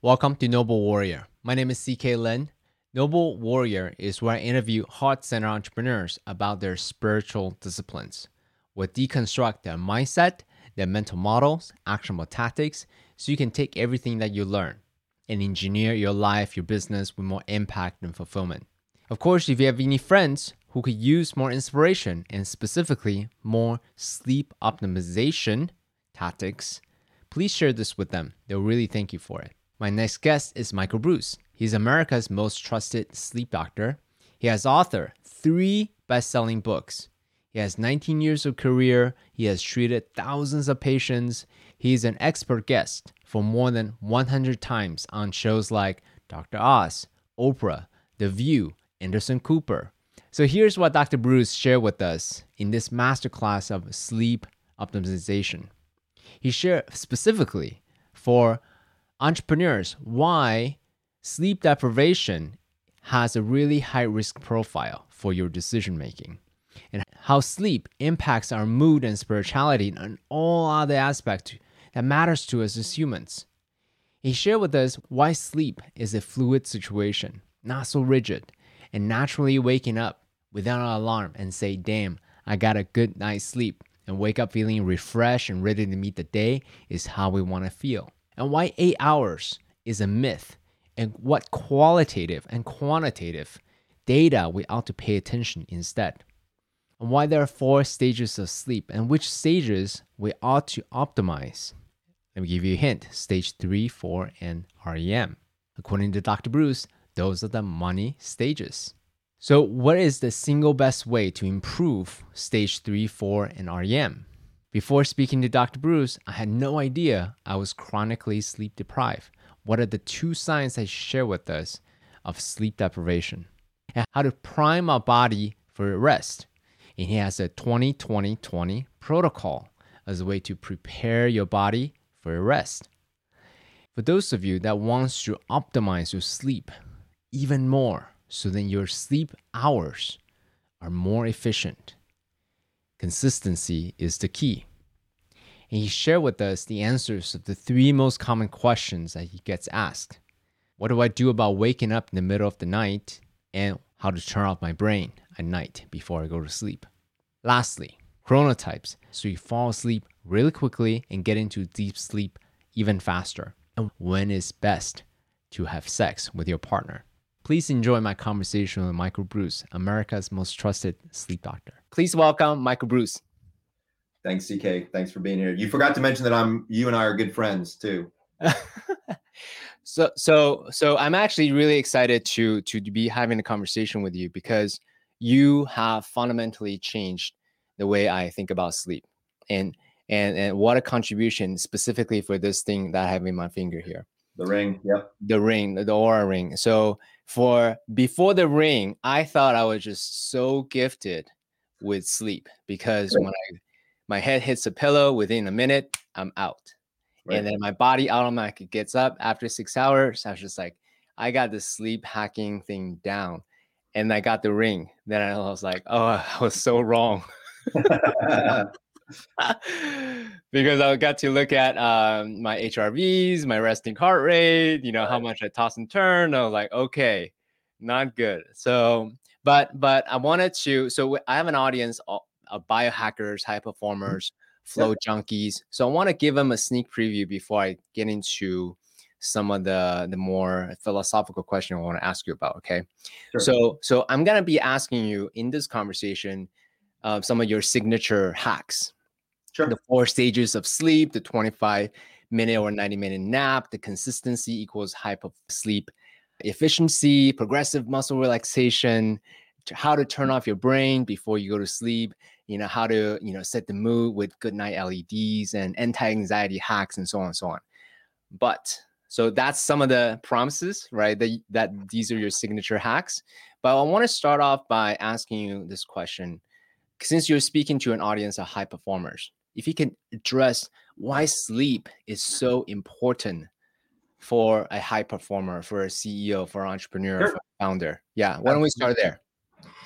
Welcome to Noble Warrior. My name is CK Lin. Noble Warrior is where I interview heart center entrepreneurs about their spiritual disciplines. We'll deconstruct their mindset, their mental models, actionable tactics, so you can take everything that you learn and engineer your life, your business with more impact and fulfillment. Of course, if you have any friends who could use more inspiration and specifically more sleep optimization tactics, please share this with them. They'll really thank you for it. My next guest is Michael Breus. He's America's most trusted sleep doctor. He has authored three best-selling books. He has 19 years of career. He has treated thousands of patients. He is an expert guest for more than 100 times on shows like Dr. Oz, Oprah, The View, Anderson Cooper. So here's what Dr. Breus shared with us in this masterclass of sleep optimization. He shared specifically for entrepreneurs why sleep deprivation has a really high risk profile for your decision making and how sleep impacts our mood and spirituality and all other aspects that matters to us as humans. He shared with us why sleep is a fluid situation, not so rigid, and naturally waking up without an alarm and say, "Damn, I got a good night's sleep." And wake up feeling refreshed and ready to meet the day is how we want to feel and why eight hours is a myth, and what qualitative and quantitative data we ought to pay attention instead, and why there are four stages of sleep and which stages we ought to optimize. Let me give you a hint stage three, four, and REM. According to Dr. Breus, those are the money stages. So, what is the single best way to improve stage three, four, and REM? Before speaking to Dr. Breus, I had no idea I was chronically sleep deprived. What are the two signs that share with us of sleep deprivation? And how to prime our body for rest. And he has a 20 20 20 protocol as a way to prepare your body for rest. For those of you that wants to optimize your sleep even more so that your sleep hours are more efficient Consistency is the key. And he shared with us the answers of the three most common questions that he gets asked What do I do about waking up in the middle of the night? And how to turn off my brain at night before I go to sleep. Lastly, chronotypes, so you fall asleep really quickly and get into deep sleep even faster. And when is best to have sex with your partner? Please enjoy my conversation with Michael Breus, America's most trusted sleep doctor. Please welcome Michael Breus. Thanks, CK. Thanks for being here. You forgot to mention that I'm you and I are good friends too. so so so I'm actually really excited to to be having a conversation with you because you have fundamentally changed the way I think about sleep. And and and what a contribution specifically for this thing that I have in my finger here. The ring, yep. The ring, the Oura ring. So for before the ring, I thought I was just so gifted with sleep because right. when I my head hits a pillow within a minute, I'm out. Right. And then my body automatically gets up after six hours. I was just like, I got the sleep hacking thing down. And I got the ring. Then I was like, oh, I was so wrong. because I got to look at um, my HRVs, my resting heart rate, you know, how much I toss and turn. I was like, okay, not good. So, but but I wanted to. So I have an audience of biohackers, high mm-hmm. performers, flow yep. junkies. So I want to give them a sneak preview before I get into some of the the more philosophical question I want to ask you about. Okay, sure. so so I'm gonna be asking you in this conversation uh, some of your signature hacks Sure. The four stages of sleep, the 25 minute or 90 minute nap, the consistency equals hypo sleep efficiency, progressive muscle relaxation, how to turn off your brain before you go to sleep, you know, how to, you know, set the mood with good night LEDs and anti-anxiety hacks and so on and so on. But so that's some of the promises, right? That, that these are your signature hacks. But I want to start off by asking you this question. Since you're speaking to an audience of high performers, if you can address why sleep is so important for a high performer, for a CEO, for an entrepreneur, sure. for a founder. Yeah, why don't we start there?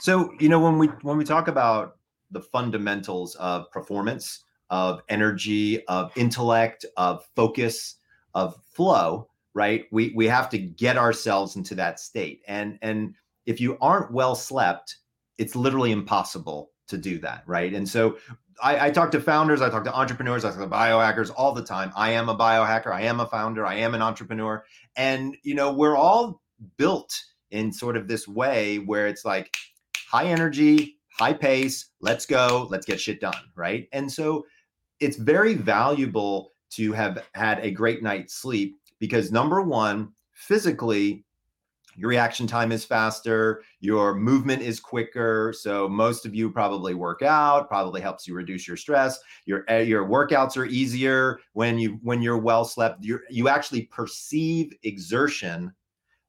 So, you know, when we when we talk about the fundamentals of performance, of energy, of intellect, of focus, of flow, right? We we have to get ourselves into that state. And and if you aren't well slept, it's literally impossible to do that, right? And so I, I, talk to founders, I talk to entrepreneurs, I talk to biohackers all the time. I am a biohacker, I am a founder, I am an entrepreneur. And you know, we're all built in sort of this way where it's like high energy, high pace, let's go, let's get shit done, right? And so it's very valuable to have had a great night's sleep because number one, physically, your reaction time is faster, your movement is quicker. So most of you probably work out, probably helps you reduce your stress. Your eh, your workouts are easier when you when you're well slept. You you actually perceive exertion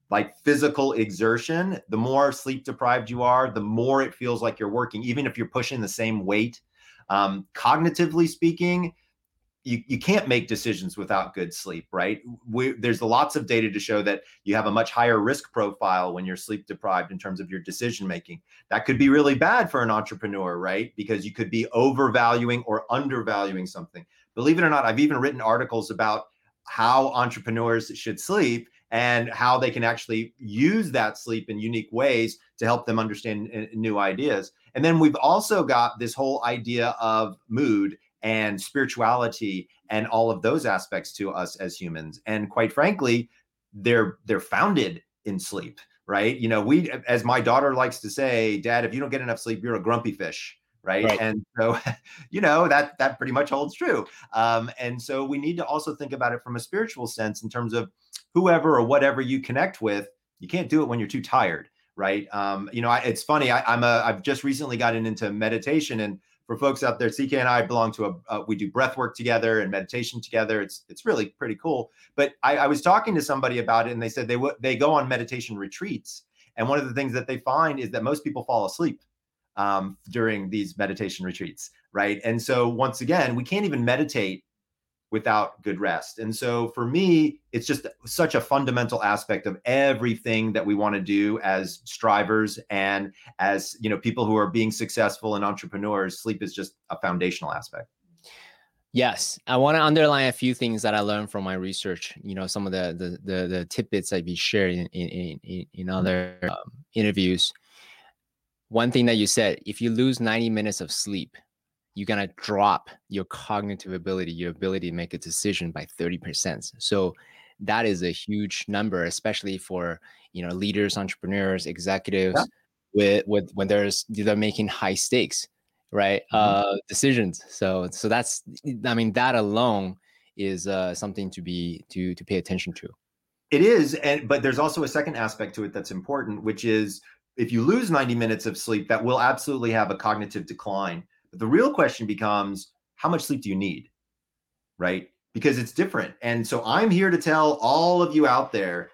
like physical exertion. The more sleep deprived you are, the more it feels like you're working, even if you're pushing the same weight. Um, cognitively speaking, you, you can't make decisions without good sleep, right? We, there's lots of data to show that you have a much higher risk profile when you're sleep deprived in terms of your decision making. That could be really bad for an entrepreneur, right? Because you could be overvaluing or undervaluing something. Believe it or not, I've even written articles about how entrepreneurs should sleep and how they can actually use that sleep in unique ways to help them understand uh, new ideas. And then we've also got this whole idea of mood and spirituality and all of those aspects to us as humans. And quite frankly, they're they're founded in sleep, right? You know, we as my daughter likes to say, Dad, if you don't get enough sleep, you're a grumpy fish. Right? right. And so, you know, that that pretty much holds true. Um, and so we need to also think about it from a spiritual sense in terms of whoever or whatever you connect with, you can't do it when you're too tired, right? Um, you know, I, it's funny. I, I'm a I've just recently gotten into meditation, and for folks out there, CK and I belong to a uh, we do breath work together and meditation together. It's it's really pretty cool. But I, I was talking to somebody about it, and they said they w- they go on meditation retreats, and one of the things that they find is that most people fall asleep um, during these meditation retreats, right? And so once again, we can't even meditate without good rest. And so for me, it's just such a fundamental aspect of everything that we want to do as strivers and as, you know, people who are being successful and entrepreneurs, sleep is just a foundational aspect. Yes, I want to underline a few things that I learned from my research. You know, some of the the the, the tidbits I've been sharing in in in, in other um, interviews. One thing that you said: if you lose ninety minutes of sleep, you're going to drop your cognitive ability, your ability to make a decision by 30%. So that is a huge number, especially for, you know, leaders, entrepreneurs, executives yeah. with, with, when there's, they're making high stakes, right? Mm-hmm. Uh, decisions. So, so that's, I mean, that alone is uh, something to be, to, to pay attention to. It is. And, but there's also a second aspect to it that's important, which is if you lose 90 minutes of sleep, that will absolutely have a cognitive decline the real question becomes how much sleep do you need? Right? Because it's different. And so I'm here to tell all of you out there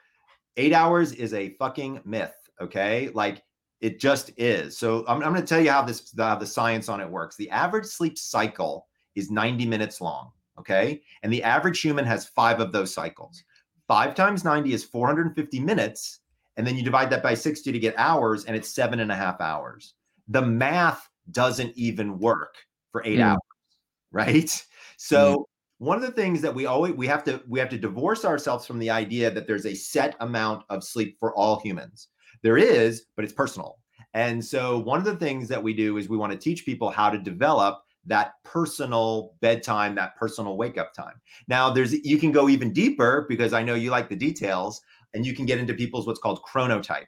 eight hours is a fucking myth. Okay. Like it just is. So I'm, I'm going to tell you how this, how the science on it works. The average sleep cycle is 90 minutes long. Okay. And the average human has five of those cycles. Five times 90 is 450 minutes. And then you divide that by 60 to get hours, and it's seven and a half hours. The math doesn't even work for eight mm. hours, right? So mm. one of the things that we always we have to we have to divorce ourselves from the idea that there's a set amount of sleep for all humans. There is, but it's personal. And so one of the things that we do is we want to teach people how to develop that personal bedtime, that personal wake up time. Now, there's you can go even deeper because I know you like the details, and you can get into people's what's called chronotype.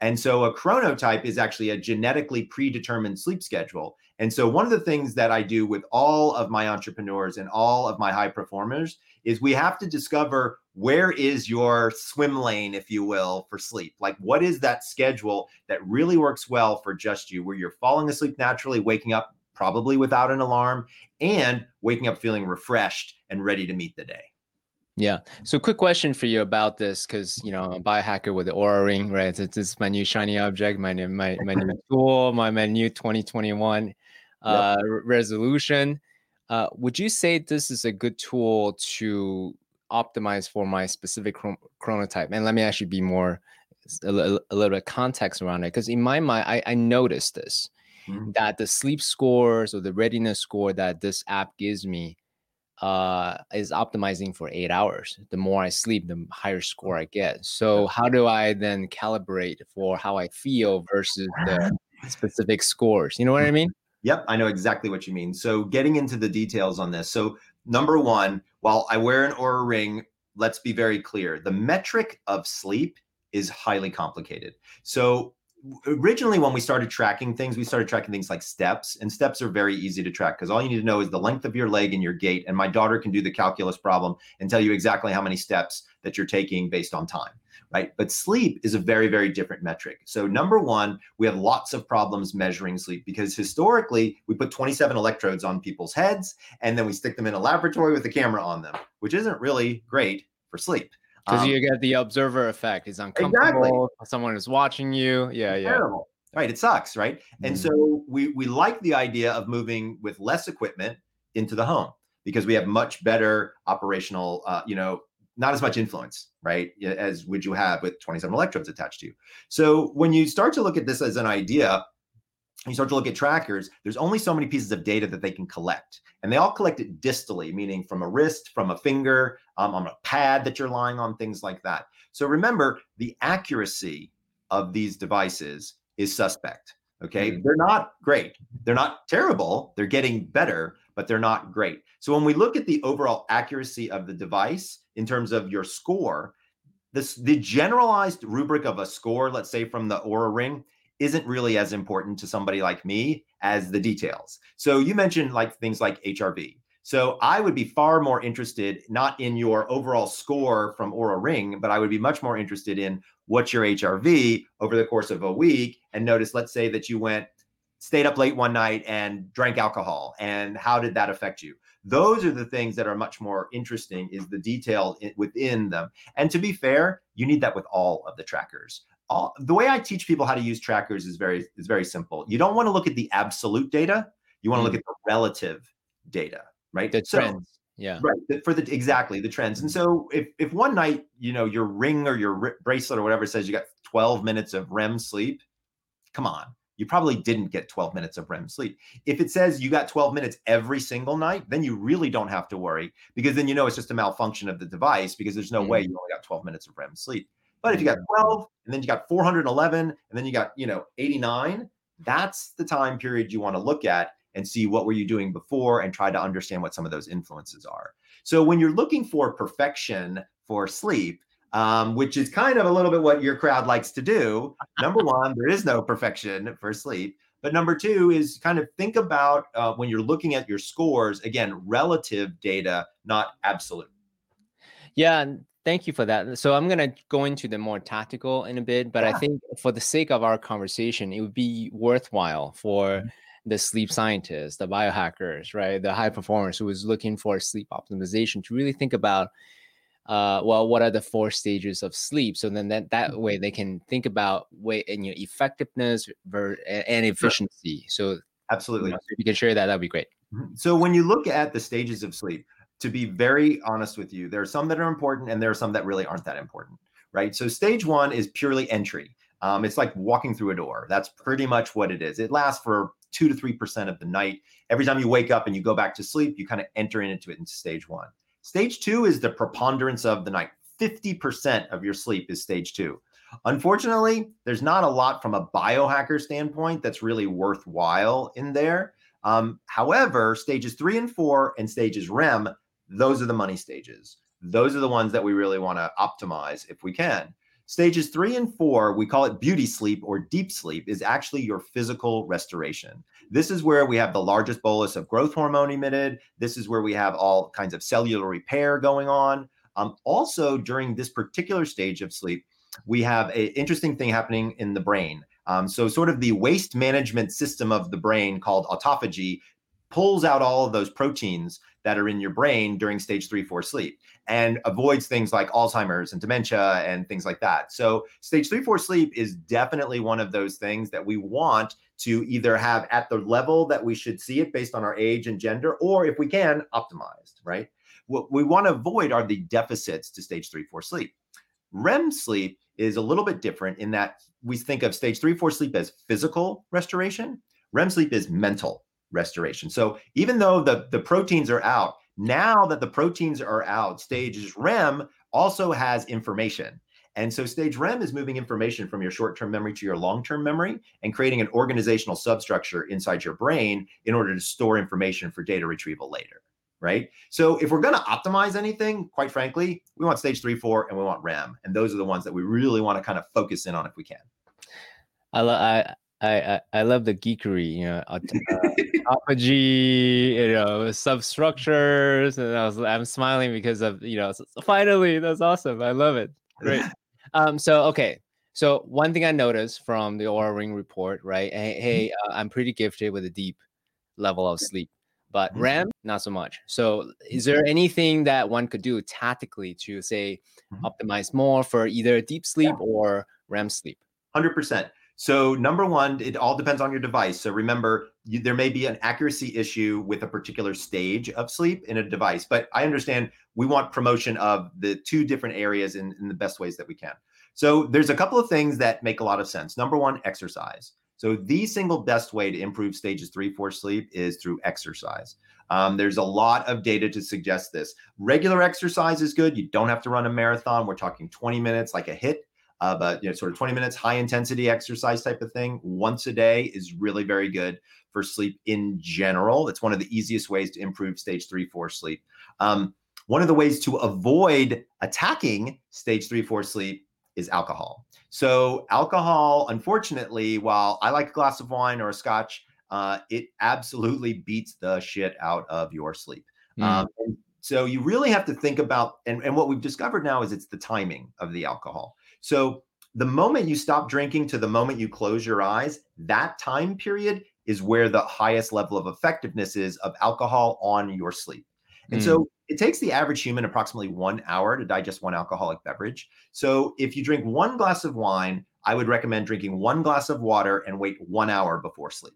And so a chronotype is actually a genetically predetermined sleep schedule. And so one of the things that I do with all of my entrepreneurs and all of my high performers is we have to discover where is your swim lane, if you will, for sleep? Like, what is that schedule that really works well for just you, where you're falling asleep naturally, waking up probably without an alarm, and waking up feeling refreshed and ready to meet the day? Yeah. So, quick question for you about this, because you know, I'm a biohacker with the Oura Ring, right? It's, it's my new shiny object, my new my my new tool, my my new 2021 uh, yep. resolution. Uh, would you say this is a good tool to optimize for my specific chronotype? And let me actually be more a, a little bit context around it, because in my mind, I, I noticed this mm-hmm. that the sleep scores or the readiness score that this app gives me uh, is optimizing for eight hours. The more I sleep, the higher score I get. So how do I then calibrate for how I feel versus the specific scores? You know what I mean? Yep, I know exactly what you mean. So getting into the details on this. So number one, while I wear an Oura ring, let's be very clear. The metric of sleep is highly complicated. So originally when we started tracking things we started tracking things like steps and steps are very easy to track because all you need to know is the length of your leg and your gait and my daughter can do the calculus problem and tell you exactly how many steps that you're taking based on time right? But sleep is a very very different metric. So number one we have lots of problems measuring sleep because historically we put 27 electrodes on people's heads and then we stick them in a laboratory with a camera on them which isn't really great for sleep because um, you get the observer effect. It's uncomfortable. Exactly. Someone is watching you. Yeah, yeah. Terrible. Right. It sucks, right? Mm-hmm. And so we we like the idea of moving with less equipment into the home because we have much better operational, uh, you know, not as much influence, right, as would you have with 27 electrodes attached to you. So when you start to look at this as an idea, you start to look at trackers, there's only so many pieces of data that they can collect. And they all collect it distally, meaning from a wrist, from a finger, um, on a pad that you're lying on, things like that. So remember, the accuracy of these devices is suspect. Okay. Mm-hmm. They're not great. They're not terrible. They're getting better, but they're not great. So when we look at the overall accuracy of the device in terms of your score, this the generalized rubric of a score, let's say from the Oura Ring, isn't really as important to somebody like me as the details. So you mentioned like things like HRV. So I would be far more interested not in your overall score from Oura Ring, but I would be much more interested in what's your HRV over the course of a week. And notice, let's say that you went, stayed up late one night and drank alcohol, and how did that affect you? Those are the things that are much more interesting. Is the detail within them? And to be fair, you need that with all of the trackers all, the way I teach people how to use trackers is very is very simple. You don't want to look at the absolute data. You want to mm. look at the relative data, right? The so, trends. Yeah. Right. For the exactly the trends. And so if if one night, you know, your ring or your bracelet or whatever says you got 12 minutes of REM sleep, come on. You probably didn't get 12 minutes of REM sleep. If it says you got 12 minutes every single night, then you really don't have to worry because then you know it's just a malfunction of the device because there's no mm. way you only got 12 minutes of REM sleep. But if you got 12 and then you got 411 and then you got, you know, 89, that's the time period you want to look at and see what were you doing before and try to understand what some of those influences are. So when you're looking for perfection for sleep, um, which is kind of a little bit what your crowd likes to do. Number one, there is no perfection for sleep. But number two is kind of think about uh, when you're looking at your scores, again, relative data, not absolute. Yeah, Thank you for that. So I'm gonna go into the more tactical in a bit, but yeah. I think for the sake of our conversation, it would be worthwhile for mm-hmm. the sleep scientists, the biohackers, right, the high performers who is looking for sleep optimization to really think about, uh, well, what are the four stages of sleep? So then that that way they can think about way and you know effectiveness and efficiency. So absolutely, you know, if you can share that, that'd be great. Mm-hmm. So when you look at the stages of sleep, to be very honest with you, there are some that are important and there are some that really aren't that important, right? So stage one is purely entry. Um, it's like walking through a door. That's pretty much what it is. It lasts for two to three percent of the night. Every time you wake up and you go back to sleep, you kind of enter into it in stage one. Stage two is the preponderance of the night. 50% of your sleep is stage two. Unfortunately, there's not a lot from a biohacker standpoint that's really worthwhile in there. Um, however, stages three and four and stages REM those are the money stages. Those are the ones that we really want to optimize if we can. Stages three and four, we call it beauty sleep or deep sleep, is actually your physical restoration. This is where we have the largest bolus of growth hormone emitted. This is where we have all kinds of cellular repair going on. Um, also, during this particular stage of sleep, we have an interesting thing happening in the brain. Um, so, sort of the waste management system of the brain called autophagy pulls out all of those proteins that are in your brain during stage three, four sleep and avoids things like Alzheimer's and dementia and things like that. So, stage three, four sleep is definitely one of those things that we want to either have at the level that we should see it based on our age and gender, or if we can, optimized, right? What we want to avoid are the deficits to stage three, four sleep. REM sleep is a little bit different in that we think of stage three, four sleep as physical restoration. REM sleep is mental restoration. So even though the, the proteins are out, Now that the proteins are out, stages REM also has information. And so stage REM is moving information from your short-term memory to your long-term memory and creating an organizational substructure inside your brain in order to store information for data retrieval later. Right. So if we're going to optimize anything, quite frankly, we want stage three, four, and we want REM. And those are the ones that we really want to kind of focus in on if we can. I, lo- I I, I, love the geekery, you know, uh, autophagy, you know, substructures, and I was I'm smiling because of you know, finally, that's awesome. I love it. Great. um, so okay, so one thing I noticed from the Oura Ring report, right? Hey, mm-hmm. hey uh, I'm pretty gifted with a deep level of sleep, but mm-hmm. REM not so much. So, is there anything that one could do tactically to say mm-hmm. optimize more for either deep sleep or REM sleep? Hundred percent. So number one, it all depends on your device. So remember, you, there may be an accuracy issue with a particular stage of sleep in a device, but I understand we want promotion of the two different areas in, in the best ways that we can. So there's a couple of things that make a lot of sense. Number one, exercise. So the single best way to improve stages three, four sleep is through exercise. Um, there's a lot of data to suggest this. Regular exercise is good. You don't have to run a marathon. We're talking 20 minutes, like a HIIT uh, but you know, sort of 20 minutes, high intensity exercise type of thing once a day is really very good for sleep in general. It's one of the easiest ways to improve stage three, four sleep. Um, one of the ways to avoid attacking stage three, four sleep is alcohol. So, alcohol, unfortunately, while I like a glass of wine or a scotch, uh, it absolutely beats the shit out of your sleep. Mm. Um, so, you really have to think about, and, and what we've discovered now is it's the timing of the alcohol. So the moment you stop drinking to the moment you close your eyes, that time period is where the highest level of effectiveness is of alcohol on your sleep. And mm. so it takes the average human approximately one hour to digest one alcoholic beverage. So if you drink one glass of wine, I would recommend drinking one glass of water and wait one hour before sleep.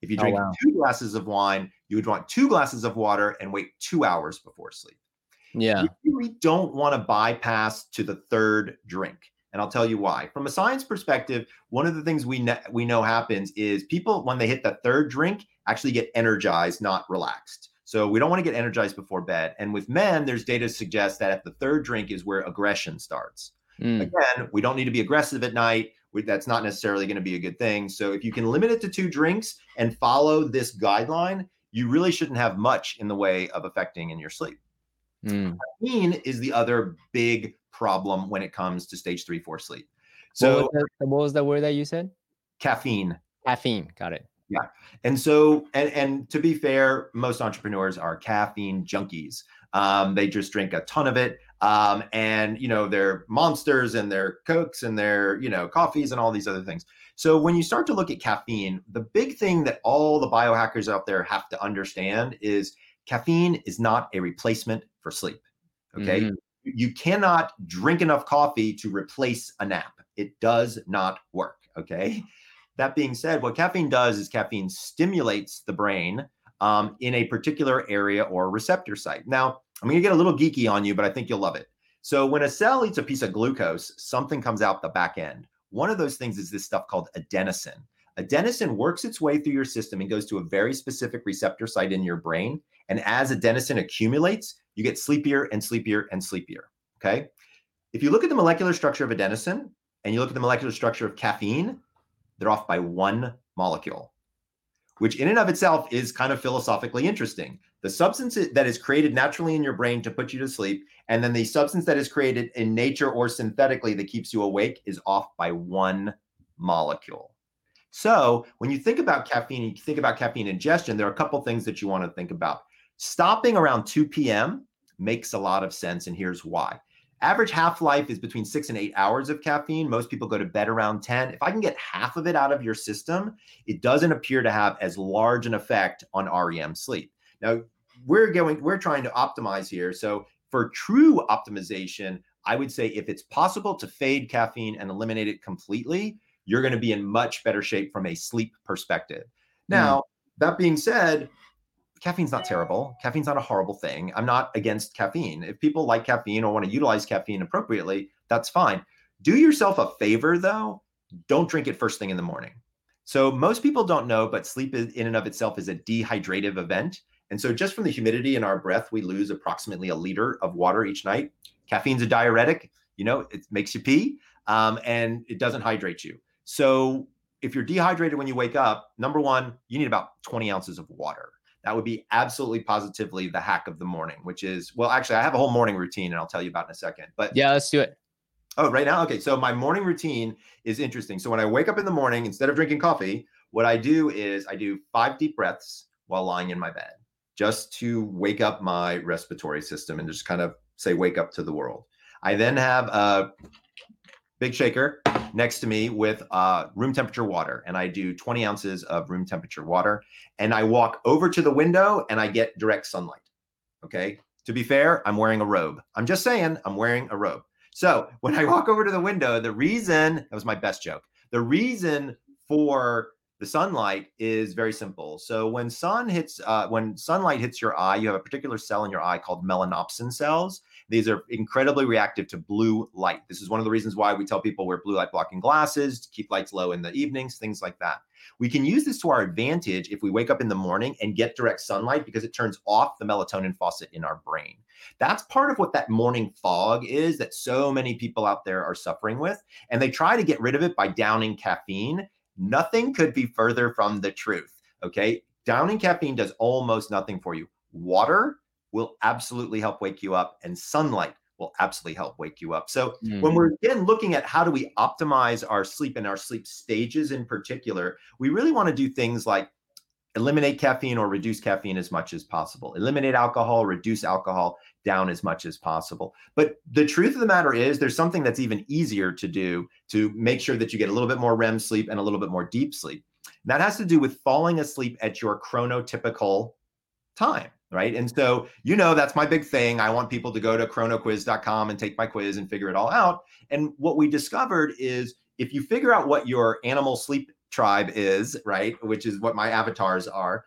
If you oh, drink oh, wow. two glasses of wine, you would want two glasses of water and wait two hours before sleep. Yeah. You really don't want to bypass to the third drink. And I'll tell you why. From a science perspective, one of the things we ne- we know happens is people when they hit the third drink actually get energized, not relaxed. So we don't want to get energized before bed. And with men, there's data suggests that at the third drink is where aggression starts. Mm. Again, we don't need to be aggressive at night. We, that's not necessarily going to be a good thing. So if you can limit it to two drinks and follow this guideline, you really shouldn't have much in the way of affecting in your sleep. Mm. Caffeine is the other big problem when it comes to stage three, four sleep. So, what was, the, what was the word that you said? Caffeine. Caffeine. Got it. Yeah. And so, and, and to be fair, most entrepreneurs are caffeine junkies. Um, they just drink a ton of it. Um, and, you know, they're monsters and their cokes and their, you know, coffees and all these other things. So when you start to look at caffeine, the big thing that all the biohackers out there have to understand is caffeine is not a replacement for sleep. Okay. Mm-hmm you cannot drink enough coffee to replace a nap. It does not work. Okay. That being said, what caffeine does is caffeine stimulates the brain um, in a particular area or receptor site. Now, I'm going to get a little geeky on you, but I think you'll love it. So, when a cell eats a piece of glucose, something comes out the back end. One of those things is this stuff called adenosine. Adenosine works its way through your system and goes to a very specific receptor site in your brain. And as adenosine accumulates, you get sleepier and sleepier and sleepier. Okay. If you look at the molecular structure of adenosine and you look at the molecular structure of caffeine, they're off by one molecule, which in and of itself is kind of philosophically interesting. The substance that is created naturally in your brain to put you to sleep, and then the substance that is created in nature or synthetically that keeps you awake is off by one molecule. So when you think about caffeine, you think about caffeine ingestion, there are a couple things that you want to think about. Stopping around 2 p.m. makes a lot of sense, and here's why. Average half life is between six and eight hours of caffeine. Most people go to bed around 10. If I can get half of it out of your system, it doesn't appear to have as large an effect on REM sleep. Now, we're going, we're trying to optimize here. So, for true optimization, I would say if it's possible to fade caffeine and eliminate it completely, you're going to be in much better shape from a sleep perspective. Now, mm. that being said, caffeine's not terrible. Caffeine's not a horrible thing. I'm not against caffeine. If people like caffeine or want to utilize caffeine appropriately, that's fine. Do yourself a favor though, don't drink it first thing in the morning. So most people don't know, but sleep in and of itself is a dehydrative event. And so, just from the humidity in our breath, we lose approximately a liter of water each night. Caffeine's a diuretic, you know, it makes you pee um, and it doesn't hydrate you. So, if you're dehydrated when you wake up, number one, you need about 20 ounces of water. That would be absolutely positively the hack of the morning, which is, well, actually, I have a whole morning routine and I'll tell you about in a second. But yeah, let's do it. Oh, right now? Okay. So my morning routine is interesting. So when I wake up in the morning, instead of drinking coffee, what I do is I do five deep breaths while lying in my bed just to wake up my respiratory system and just kind of say, wake up to the world. I then have a big shaker next to me with uh, room temperature water, and I do 20 ounces of room temperature water. And I walk over to the window and I get direct sunlight. Okay. To be fair, I'm wearing a robe. I'm just saying, I'm wearing a robe. So when I walk over to the window, the reason that was my best joke. The reason for the sunlight is very simple. So when sun hits, uh, when sunlight hits your eye, you have a particular cell in your eye called melanopsin cells. These are incredibly reactive to blue light. This is one of the reasons why we tell people wear blue light blocking glasses keep lights low in the evenings, things like that. We can use this to our advantage if we wake up in the morning and get direct sunlight because it turns off the melatonin faucet in our brain. That's part of what that morning fog is that so many people out there are suffering with. And they try to get rid of it by downing caffeine. Nothing could be further from the truth. Okay. Downing caffeine does almost nothing for you. Water will absolutely help wake you up, and sunlight will absolutely help wake you up. So mm. when we're again looking at how do we optimize our sleep and our sleep stages in particular, we really want to do things like eliminate caffeine or reduce caffeine as much as possible eliminate alcohol reduce alcohol down as much as possible but the truth of the matter is there's something that's even easier to do to make sure that you get a little bit more rem sleep and a little bit more deep sleep that has to do with falling asleep at your chronotypical time right and so you know that's my big thing i want people to go to chronoquiz.com and take my quiz and figure it all out and what we discovered is if you figure out what your animal sleep tribe is, right, which is what my avatars are,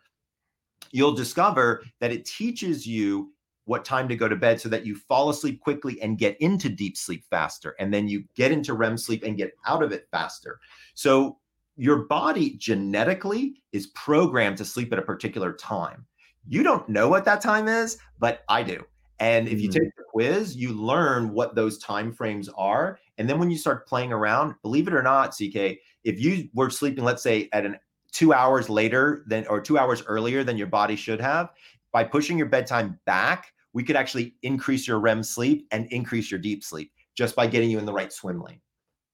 you'll discover that it teaches you what time to go to bed so that you fall asleep quickly and get into deep sleep faster. And then you get into REM sleep and get out of it faster. So your body genetically is programmed to sleep at a particular time. You don't know what that time is, but I do. And if you mm-hmm. take the quiz, you learn what those time frames are. And then when you start playing around, believe it or not, CK, if you were sleeping, let's say at an two hours later than or two hours earlier than your body should have, by pushing your bedtime back, we could actually increase your REM sleep and increase your deep sleep just by getting you in the right swim lane.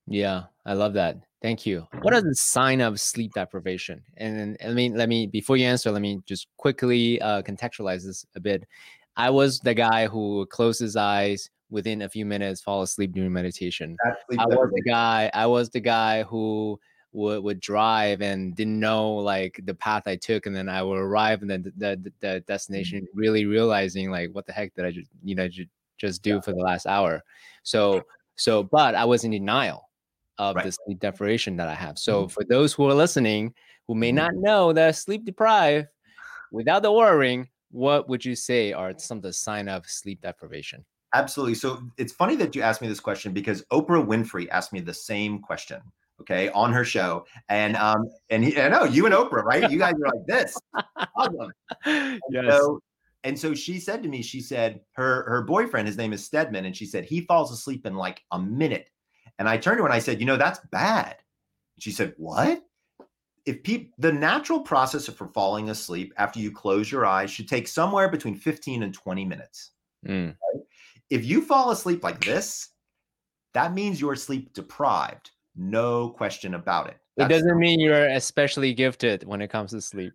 Yeah, I love that. Thank you. What are the sign of sleep deprivation? And, and I mean, let me before you answer, let me just quickly uh, contextualize this a bit. I was the guy who closed his eyes within a few minutes, fall asleep during meditation. I was the guy. I was the guy who would would drive and didn't know like the path I took, and then I would arrive and then the, the, the destination, mm-hmm. really realizing like what the heck did I just you know just do yeah. for the last hour. So so, but I was in denial of right. the sleep deprivation that I have. So mm-hmm. for those who are listening who may mm-hmm. not know that sleep deprived, without the worrying, what would you say are some of the sign of sleep deprivation? Absolutely. So it's funny that you asked me this question because Oprah Winfrey asked me the same question. Okay, on her show, and um, and he, I know you and Oprah, right? You guys are like this, awesome. Yes. So, and so she said to me, she said her her boyfriend, his name is Stedman, and she said he falls asleep in like a minute. And I turned to her and I said, you know, that's bad. She said, what? if people the natural process for falling asleep after you close your eyes should take somewhere between 15 and 20 minutes mm. right? if you fall asleep like this that means you're sleep deprived no question about it That's it doesn't mean you're especially gifted when it comes to sleep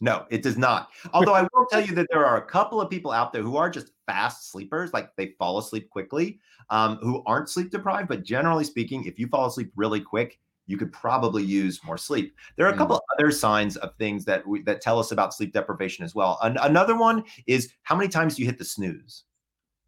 no it does not although i will tell you that there are a couple of people out there who are just fast sleepers like they fall asleep quickly um, who aren't sleep deprived but generally speaking if you fall asleep really quick you could probably use more sleep. There are a couple mm. other signs of things that we, that tell us about sleep deprivation as well. An- another one is how many times you hit the snooze?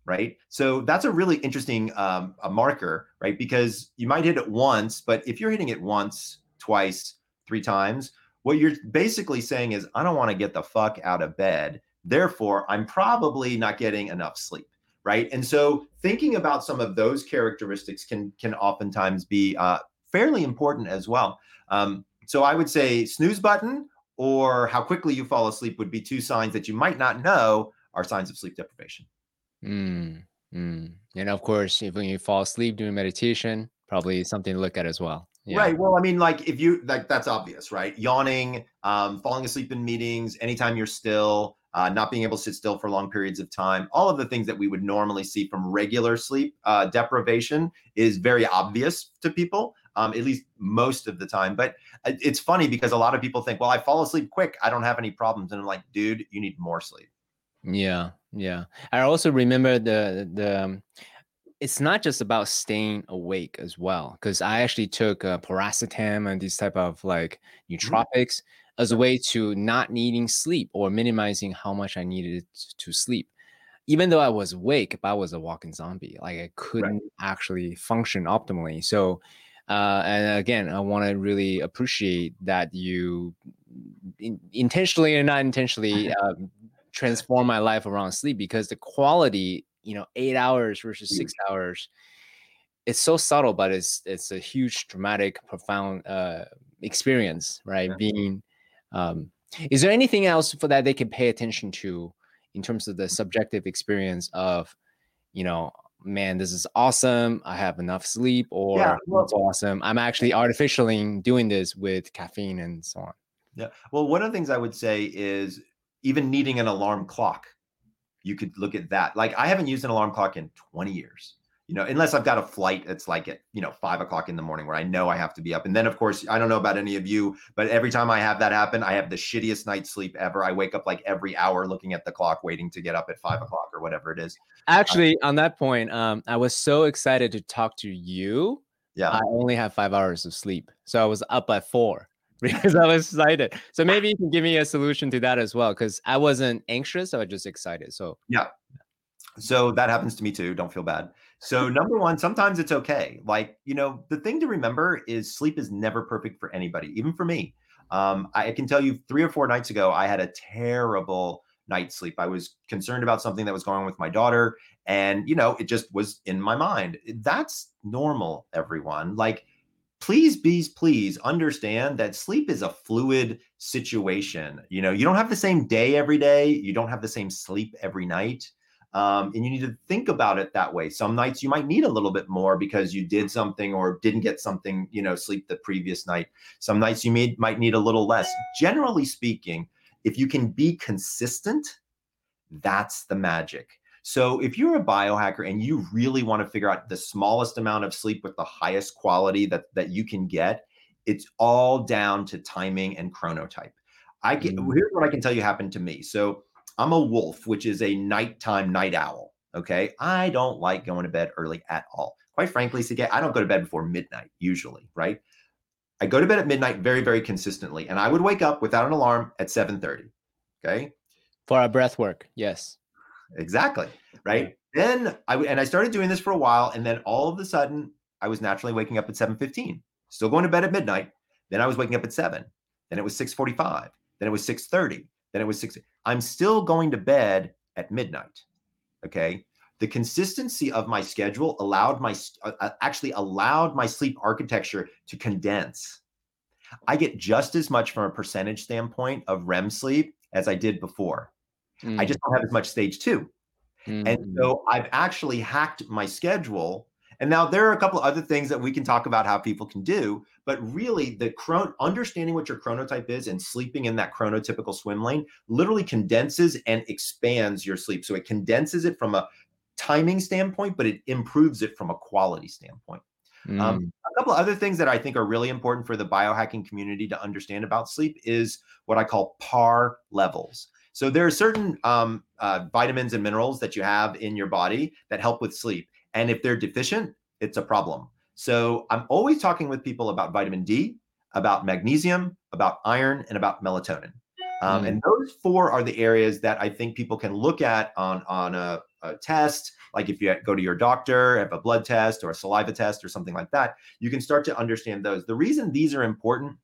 Right. So that's a really interesting um, a marker, right? Because you might hit it once, but if you're hitting it once, twice, three times, what you're basically saying is, I don't want to get the fuck out of bed. Therefore, I'm probably not getting enough sleep right and so thinking about some of those characteristics can can oftentimes be uh, fairly important as well. Um, so I would say snooze button or how quickly you fall asleep would be two signs that you might not know are signs of sleep deprivation. Mm, mm. And of course, if when you fall asleep during meditation, probably something to look at as well. Yeah. Right. Well, I mean, like if you like, that's obvious, right? Yawning, um, falling asleep in meetings, anytime you're still, uh, not being able to sit still for long periods of time, all of the things that we would normally see from regular sleep uh, deprivation is very obvious to people, um, at least most of the time. But uh, it's funny because a lot of people think, well, I fall asleep quick, I don't have any problems, and I'm like, dude, you need more sleep. Yeah, yeah. I also remember the the um, it's not just about staying awake as well because i actually took uh, piracetam and these type of like mm-hmm. nootropics mm-hmm. as a way to not needing sleep or minimizing how much i needed to sleep even though i was awake but i was a walking zombie like i couldn't right. actually function optimally so uh, and again i want to really appreciate that you in, intentionally or not intentionally uh, transform my life around sleep because the quality you know eight hours versus six hours. It's so subtle but it's it's a huge dramatic profound uh experience right? Yeah. being um is there anything else for that they can pay attention to in terms of the subjective experience of you know man this is awesome. I have enough sleep or yeah, well, it's awesome. I'm actually artificially doing this with caffeine and so on? Yeah well one of the things i would say is even needing an alarm clock you could look at that. Like I haven't used an alarm clock in 20 years, you know, unless I've got a flight that's like at, you know, five o'clock in the morning where I know I have to be up. And then of course, I don't know about any of you, but every time I have that happen, I have the shittiest night's sleep ever. I wake up like every hour looking at the clock, waiting to get up at five o'clock or whatever it is. Actually, um, on that point, um, I was so excited to talk to you. Yeah. I only have five hours of sleep. So I was up at four. Because I was excited. So maybe you can give me a solution to that as well, because I wasn't anxious, I was just excited. So yeah. So that happens to me too. Don't feel bad. So number one, sometimes it's okay. Like you know, the thing to remember is sleep is never perfect for anybody, even for me. Um, I can tell you, three or four nights ago, I had a terrible night's sleep. I was concerned about something that was going on with my daughter, and you know, it just was in my mind. That's normal, everyone. Like please bees please understand that sleep is a fluid situation. You know you don't have the same day every day. You don't have the same sleep every night. Um, and you need to think about it that way. Some nights you might need a little bit more because you did something or didn't get something you know sleep the previous night. Some nights you may, might need a little less. Generally speaking if you can be consistent that's the magic so if you're a biohacker and you really want to figure out the smallest amount of sleep with the highest quality that that you can get, it's all down to timing and chronotype. I can mm. here's what I can tell you happened to me. So I'm a wolf, which is a nighttime night owl. Okay. I don't like going to bed early at all. Quite frankly, CK, I don't go to bed before midnight usually, right? I go to bed at midnight very, very consistently. And I would wake up without an alarm at 7:30. Okay. For our breath work. Yes. Exactly. Right. Then I and I started doing this for a while, and then all of a sudden I was naturally waking up at 7:15, still going to bed at midnight. Then I was waking up at seven. Then it was 6:45. Then it was 6:30. Then it was six. I'm still going to bed at midnight. Okay. The consistency of my schedule allowed my uh, uh, actually allowed my sleep architecture to condense. I get just as much from a percentage standpoint of REM sleep as I did before. Mm. I just don't have as much stage 2 mm. And so I've actually hacked my schedule. And now there are a couple of other things that we can talk about how people can do, but really the chron understanding what your chronotype is and sleeping in that chronotypical swim lane literally condenses and expands your sleep. So it condenses it from a timing standpoint, but it improves it from a quality standpoint. Um, mm. Um, a couple of other things that I think are really important for the biohacking community to understand about sleep is what I call PAR levels. So there are certain um, uh, vitamins and minerals that you have in your body that help with sleep. And if they're deficient, it's a problem. So I'm always talking with people about vitamin D, about magnesium, about iron, and about melatonin. Um, mm. And those four are the areas that I think people can look at on on a, a, test. Like if you go to your doctor, have a blood test or a saliva test or something like that, you can start to understand those. The reason these are important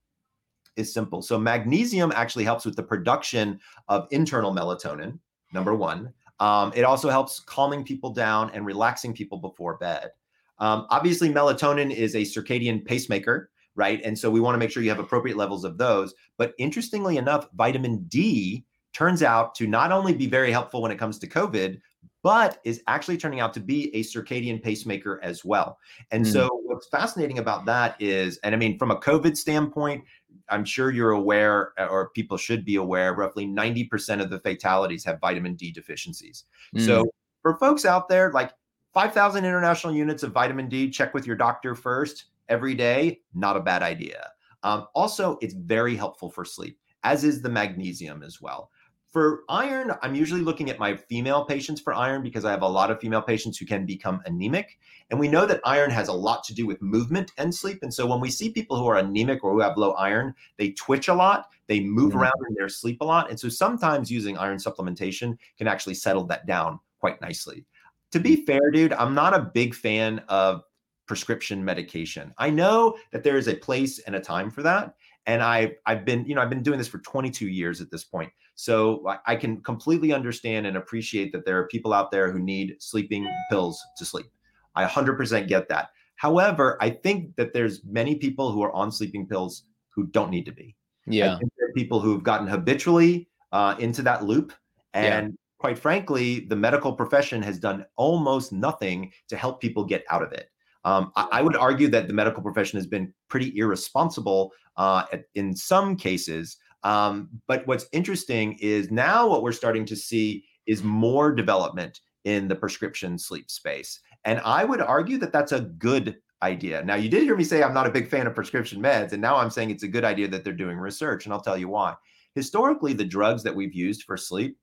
is simple. So magnesium actually helps with the production of internal melatonin, number one. Um, it also helps calming people down and relaxing people before bed. Um, obviously, melatonin is a circadian pacemaker, right? And so we want to make sure you have appropriate levels of those. But interestingly enough, vitamin D turns out to not only be very helpful when it comes to COVID, but is actually turning out to be a circadian pacemaker as well. And mm. so what's fascinating about that is, and I mean, from a COVID standpoint, I'm sure you're aware, or people should be aware, roughly 90% of the fatalities have vitamin D deficiencies. Mm. So for folks out there, like 5,000 international units of vitamin D, check with your doctor first every day, not a bad idea. Um, also, it's very helpful for sleep, as is the magnesium as well. For iron, I'm usually looking at my female patients for iron because I have a lot of female patients who can become anemic. And we know that iron has a lot to do with movement and sleep. And so when we see people who are anemic or who have low iron, they twitch a lot, they move mm-hmm. around in their sleep a lot. And so sometimes using iron supplementation can actually settle that down quite nicely. To be fair, dude, I'm not a big fan of prescription medication. I know that there is a place and a time for that. And I, I've been, you know, I've been doing this for 22 years at this point. So I can completely understand and appreciate that there are people out there who need sleeping pills to sleep. I 100% get that. However, I think that there's many people who are on sleeping pills who don't need to be. Yeah. people who've gotten habitually uh, into that loop. And yeah. quite frankly, the medical profession has done almost nothing to help people get out of it. Um, I, I, would argue that the medical profession has been pretty irresponsible uh, in some cases um, but what's interesting is now what we're starting to see is more development in the prescription sleep space. And I would argue that that's a good idea. Now, you did hear me say I'm not a big fan of prescription meds, and now I'm saying it's a good idea that they're doing research, and I'll tell you why. Historically, the drugs that we've used for sleep,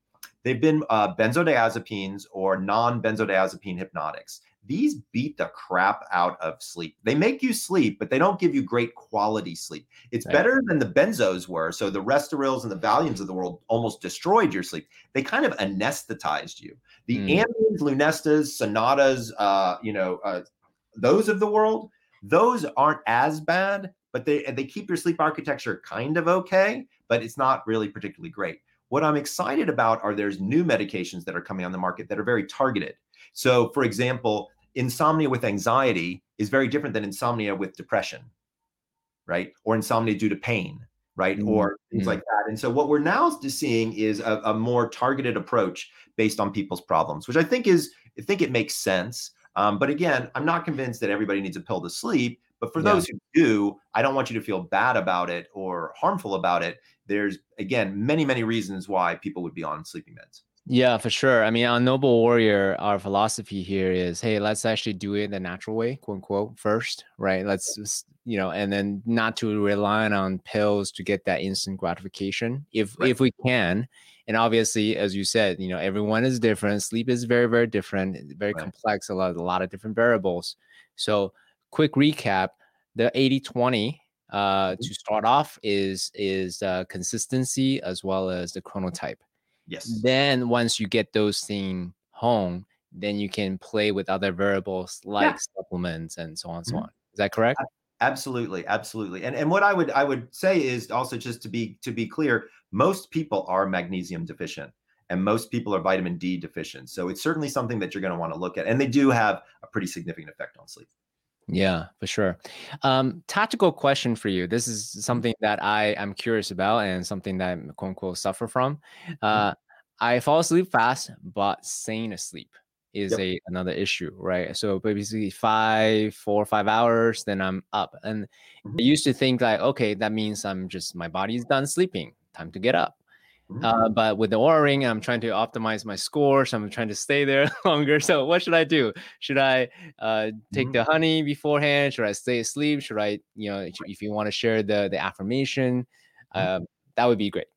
they've been uh, benzodiazepines or non-benzodiazepine hypnotics these beat the crap out of sleep. They make you sleep, but they don't give you great quality sleep. It's right. better than the benzos were. So the Restorils and the Valiums of the world almost destroyed your sleep. They kind of anesthetized you. The mm. Ambiens, Lunestas, Sonatas, uh, you know, uh, those of the world, those aren't as bad, but they they keep your sleep architecture kind of okay, but it's not really particularly great. What I'm excited about are there's new medications that are coming on the market that are very targeted. So, for example, insomnia with anxiety is very different than insomnia with depression, right? Or insomnia due to pain, right? Mm-hmm. Or things mm-hmm. like that. And so what we're now seeing is a, a, more targeted approach based on people's problems, which I think is, I think it makes sense. Um, but again, I'm not convinced that everybody needs a pill to sleep. But for yeah. those who do, I don't want you to feel bad about it or harmful about it. There's again many, many reasons why people would be on sleeping meds. Yeah, for sure. I mean, on Noble Warrior, our philosophy here is, hey, let's actually do it the natural way, quote unquote, first, right? Let's, you know, and then not to rely on pills to get that instant gratification, if right. if we can. And obviously, as you said, you know, everyone is different. Sleep is very, very different, very right. complex, a lot, a lot of different variables. So, quick recap: the 80-20 uh, mm-hmm. to start off is is uh, consistency as well as the chronotype Yes. Then once you get those things home, then you can play with other variables like yeah. supplements and so on and so mm-hmm. on. Is that correct? Absolutely, absolutely. And and what I would I would say is also just to be to be clear, most people are magnesium deficient and most people are vitamin D deficient. So it's certainly something that you're going to want to look at and they do have a pretty significant effect on sleep. Yeah, for sure. Um, tactical question for you. This is mm-hmm. something that I am curious about and something that I quote unquote suffer from. Mm-hmm. Uh, I fall asleep fast, but staying asleep is yep. a another issue, right? So basically five, four, five hours, then I'm up. And mm-hmm. I used to think like, okay, that means I'm just my body's done sleeping, time to get up. Mm-hmm. Uh, but with the Oura ring, I'm trying to optimize my score, so I'm trying to stay there longer. So what should I do? Should I uh, take mm-hmm. the honey beforehand? Should I stay asleep? Should I, you know, if you want to share the the affirmation, uh, that would be great.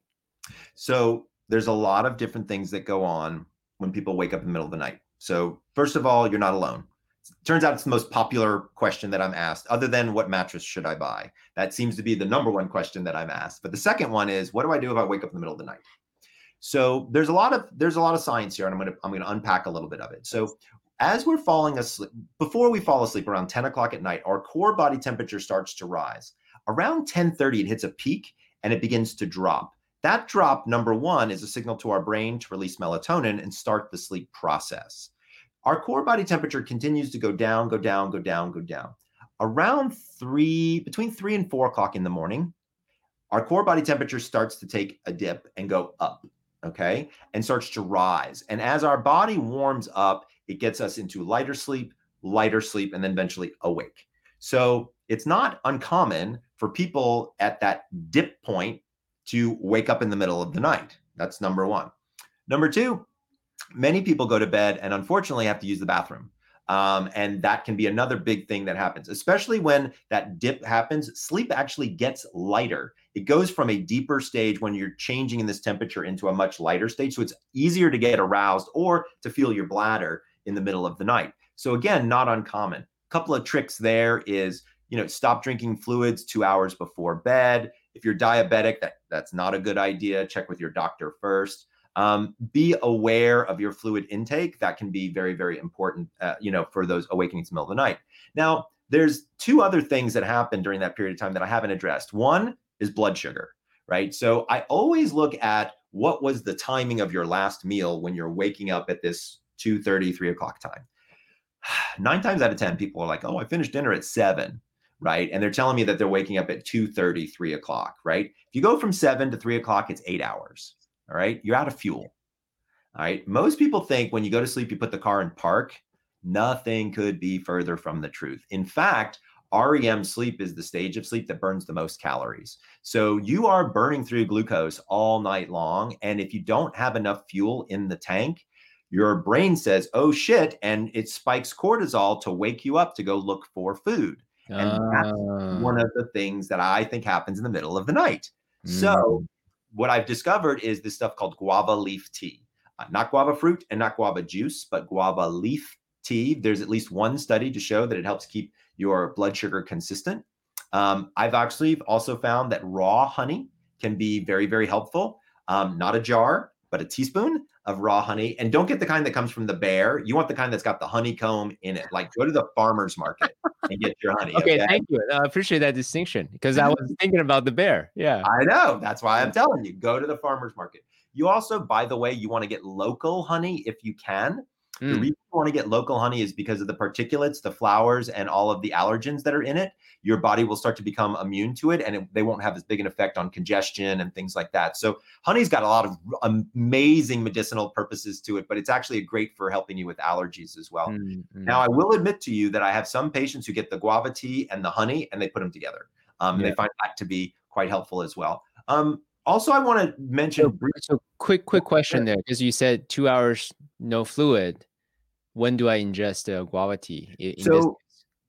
So there's a lot of different things that go on when people wake up in the middle of the night. So first of all, you're not alone turns out it's the most popular question that I'm asked, other than what mattress should I buy? That seems to be the number one question that I'm asked. But the second one is, what do I do if I wake up in the middle of the night? So there's a lot of there's a lot of science here, and I'm gonna I'm gonna unpack a little bit of it. So as we're falling asleep, before we fall asleep around 10 o'clock at night, our core body temperature starts to rise. Around 10:30, it hits a peak and it begins to drop. That drop, number one, is a signal to our brain to release melatonin and start the sleep process our core body temperature continues to go down, go down, go down, go down. around three, between three and four o'clock in the morning, our core body temperature starts to take a dip and go up, okay, and starts to rise. And as our body warms up, it gets us into lighter sleep, lighter sleep, and then eventually awake. So it's not uncommon for people at that dip point to wake up in the middle of the night. That's number one. Number two, many people go to bed and unfortunately have to use the bathroom. Um, and that can be another big thing that happens, especially when that dip happens. Sleep actually gets lighter. It goes from a deeper stage when you're changing in this temperature into a much lighter stage. So it's easier to get aroused or to feel your bladder in the middle of the night. So again, not uncommon. A couple of tricks there is, you know, stop drinking fluids two hours before bed. If you're diabetic, that, that's not a good idea. Check with your doctor first. Um, be aware of your fluid intake. That can be very, very important, uh, you know, for those awakenings in the middle of the night. Now, there's two other things that happen during that period of time that I haven't addressed. One is blood sugar, right? So I always look at what was the timing of your last meal when you're waking up at this 2 30, 3 o'clock time. Nine times out of 10, people are like, oh, I finished dinner at seven, right? And they're telling me that they're waking up at 2 30, 3 o'clock, right? If you go from seven to three o'clock, it's eight hours. All right. You're out of fuel. All right. Most people think when you go to sleep, you put the car in park. Nothing could be further from the truth. In fact, REM sleep is the stage of sleep that burns the most calories. So you are burning through glucose all night long. And if you don't have enough fuel in the tank, your brain says, oh shit, and it spikes cortisol to wake you up to go look for food. And uh, that's one of the things that I think happens in the middle of the night. Mm. So what I've discovered is this stuff called guava leaf tea. Uh, not guava fruit and not guava juice, but guava leaf tea. There's at least one study to show that it helps keep your blood sugar consistent. Um, I've actually also found that raw honey can be very, very helpful. Um, not a jar, but a teaspoon of raw honey. And don't get the kind that comes from the bear. You want the kind that's got the honeycomb in it. Like go to the farmer's market and get your honey. okay, okay, thank you. I appreciate that distinction because I mm-hmm. was thinking about the bear. Yeah. I know. That's why I'm telling you go to the farmer's market. You also, by the way, you want to get local honey if you can. Mm. The reason you want to get local honey is because of the particulates, the flowers, and all of the allergens that are in it. Your body will start to become immune to it, and it, they won't have as big an effect on congestion and things like that. So, honey's got a lot of amazing medicinal purposes to it, but it's actually great for helping you with allergies as well. Mm-hmm. Now, I will admit to you that I have some patients who get the guava tea and the honey, and they put them together. Um, yeah. They find that to be quite helpful as well. Um, also, I want to mention. So, so quick, quick question there, because you said two hours no fluid when do I ingest a guava tea? In so,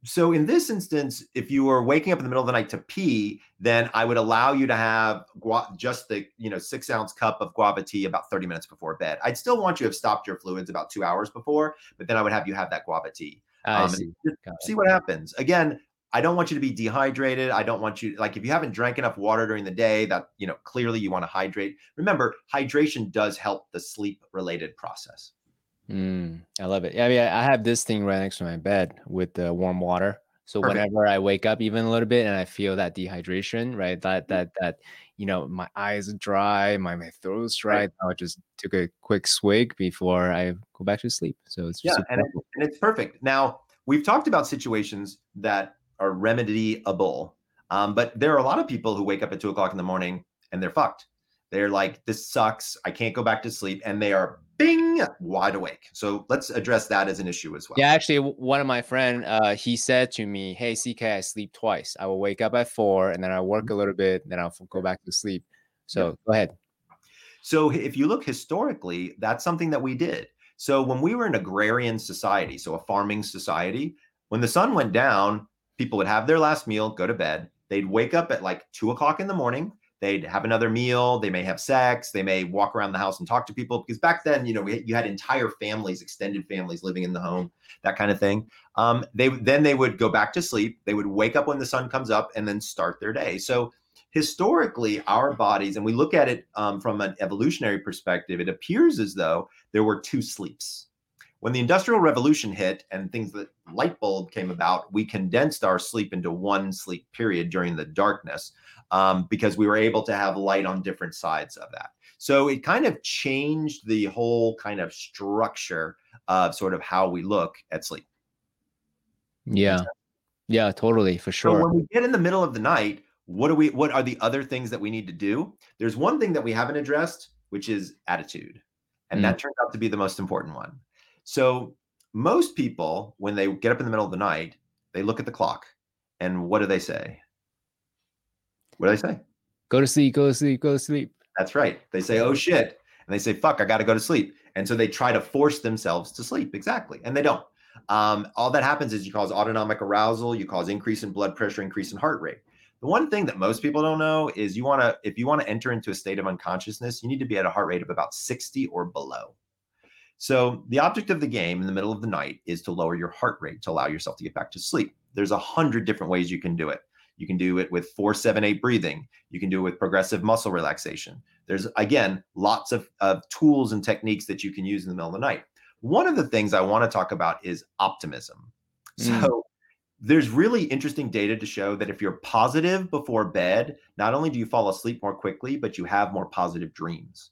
so in this instance, if you were waking up in the middle of the night to pee, then I would allow you to have gua- just the you know six ounce cup of guava tea about 30 minutes before bed. I'd still want you to have stopped your fluids about two hours before, but then I would have you have that guava tea. Um, see. see what happens. Again, I don't want you to be dehydrated. I don't want you like if you haven't drank enough water during the day that you know clearly you want to hydrate. Remember, hydration does help the sleep related process. Mm, I love it. Yeah, I mean, I have this thing right next to my bed with the warm water. So Perfect. whenever I wake up even a little bit and I feel that dehydration, right? That mm. that that you know, my eyes are dry, my, my throat's dry. Right. I just took a quick swig before I go back to sleep. So it's yeah, and, it, and it's perfect. Now we've talked about situations that are remediable, um, but there are a lot of people who wake up at two o'clock in the morning and they're fucked. They're like, this sucks. I can't go back to sleep. And they are bing wide awake. So let's address that as an issue as well. Yeah, actually, one of my friend, uh, he said to me, "Hey, CK, I sleep twice. I will wake up at four, and then I work mm-hmm. a little bit, then I'll go back to sleep." So yeah. go ahead. So if you look historically, that's something that we did. So when we were an agrarian society, so a farming society, when the sun went down, people would have their last meal, go to bed. They'd wake up at like two o'clock in the morning they'd have another meal they may have sex they may walk around the house and talk to people because back then you know we, you had entire families extended families living in the home that kind of thing. Um, they then they would go back to sleep they would wake up when the sun comes up and then start their day. So historically our bodies and we look at it um, from an evolutionary perspective it appears as though there were two sleeps. When the industrial revolution hit and things that light bulb came about we condensed our sleep into one sleep period during the darkness um, because we were able to have light on different sides of that so it kind of changed the whole kind of structure of sort of how we look at sleep yeah Yeah, totally, for sure. So when we get in the middle of the night, what are we what are the other things that we need to do? There's one thing that we haven't addressed, which is attitude. And mm. that turned out to be the most important one. So most people when they get up in the middle of the night, they look at the clock and what do they say? What do they say? Go to sleep, go to sleep, go to sleep. That's right. They say, "Oh shit." And they say, "Fuck, I got to go to sleep." And so they try to force themselves to sleep. Exactly. And they don't. Um, all that happens is you cause autonomic arousal, you cause increase in blood pressure, increase in heart rate. The one thing that most people don't know is you want to, if you want to enter into a state of unconsciousness, you need to be at a heart rate of about 60 or below. So the object of the game in the middle of the night is to lower your heart rate to allow yourself to get back to sleep. There's a hundred different ways you can do it. You can do it with four, seven, eight breathing. You can do it with progressive muscle relaxation. There's again lots of, of tools and techniques that you can use in the middle of the night. One of the things I want to talk about is optimism. Mm. So there's really interesting data to show that if you're positive before bed, not only do you fall asleep more quickly, but you have more positive dreams.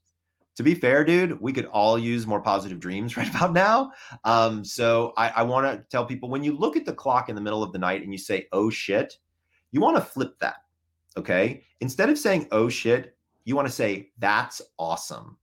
To be fair, dude, we could all use more positive dreams right about now. Um, so I, I want to tell people when you look at the clock in the middle of the night and you say, oh shit, you want to flip that. Okay. Instead of saying, oh shit, you want to say, that's awesome.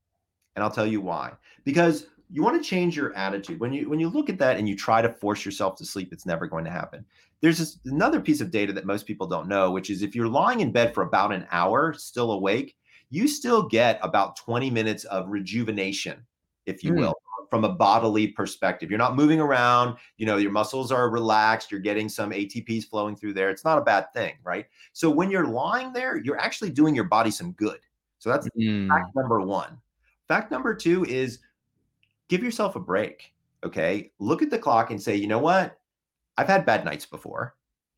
And I'll tell you why. Because you want to change your attitude when you when you look at that and you try to force yourself to sleep it's never going to happen there's this, another piece of data that most people don't know which is if you're lying in bed for about an hour still awake you still get about 20 minutes of rejuvenation if you mm. will from a bodily perspective you're not moving around you know your muscles are relaxed you're getting some atps flowing through there it's not a bad thing right so when you're lying there you're actually doing your body some good so that's mm. fact number one fact number two is give yourself a break. Okay. Look at the clock and say, you know what? I've had bad nights before.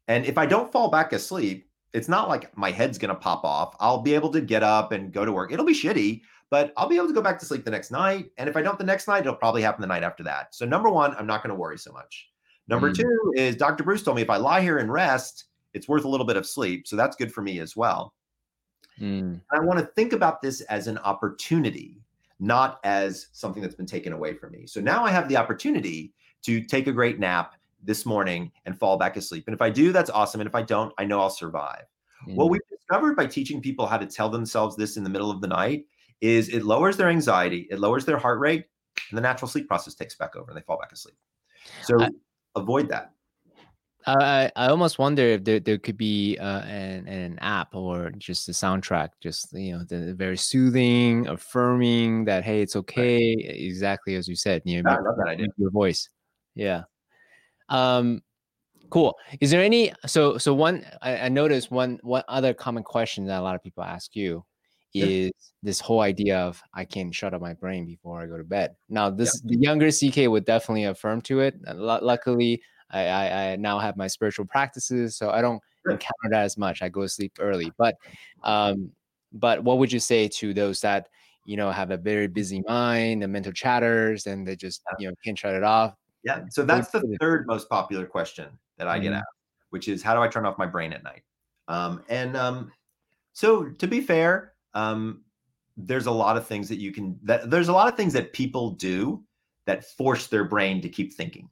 And if I don't fall back asleep, it's not like my head's going to pop off. I'll be able to get up and go to work. It'll be shitty, but I'll be able to go back to sleep the next night. And if I don't the next night, it'll probably happen the night after that. So, number one, I'm not going to worry so much. Number mm. two is Dr. Breus told me if I lie here and rest, it's worth a little bit of sleep. So, that's good for me as well. Mm. I want to think about this as an opportunity not as something that's been taken away from me. So now I have the opportunity to take a great nap this morning and fall back asleep. And if I do, that's awesome. And if I don't, I know I'll survive. Mm-hmm. What we've discovered by teaching people how to tell themselves this in the middle of the night is it lowers their anxiety, it lowers their heart rate, and the natural sleep process takes back over and they fall back asleep. So I, avoid that. I I almost wonder if there, there could be uh, an an app or just a soundtrack, just you know, the very soothing, affirming that hey, it's okay, right. exactly as you said. You know, I love that idea. Your voice, yeah. Um, cool. Is there any? So so one, I, I noticed one one other common question that a lot of people ask you is this whole idea of I can shut up my brain before I go to bed. Now, this the younger CK would definitely affirm to it. luckily, I, I, I now have my spiritual practices, so I don't sure. encounter that as much. I go to sleep early, but um, but what would you say to those that you know have a very busy mind, the mental chatters, and they just you know can't shut it off? Yeah. So that's the third most popular question that I get mm-hmm. asked, which is how do I turn off my brain at night? Um, and um, so to be fair, um, there's a lot of things that you can that there's a lot of things that people do that force their brain to keep thinking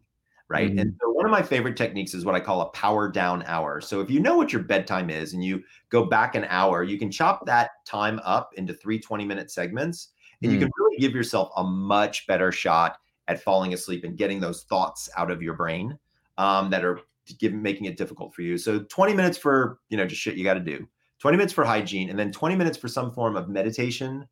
right? Mm-hmm. And so one of my favorite techniques is what I call a power down hour. So if you know what your bedtime is and you go back an hour, you can chop that time up into three 20 minute segments and mm-hmm. you can mm. really give yourself a much better shot at falling asleep and getting those thoughts out of your brain um, that are giving making it difficult for you. So 20 minutes for, you know, just shit you got to do. 20 minutes for hygiene and then 20 minutes for some form of meditation,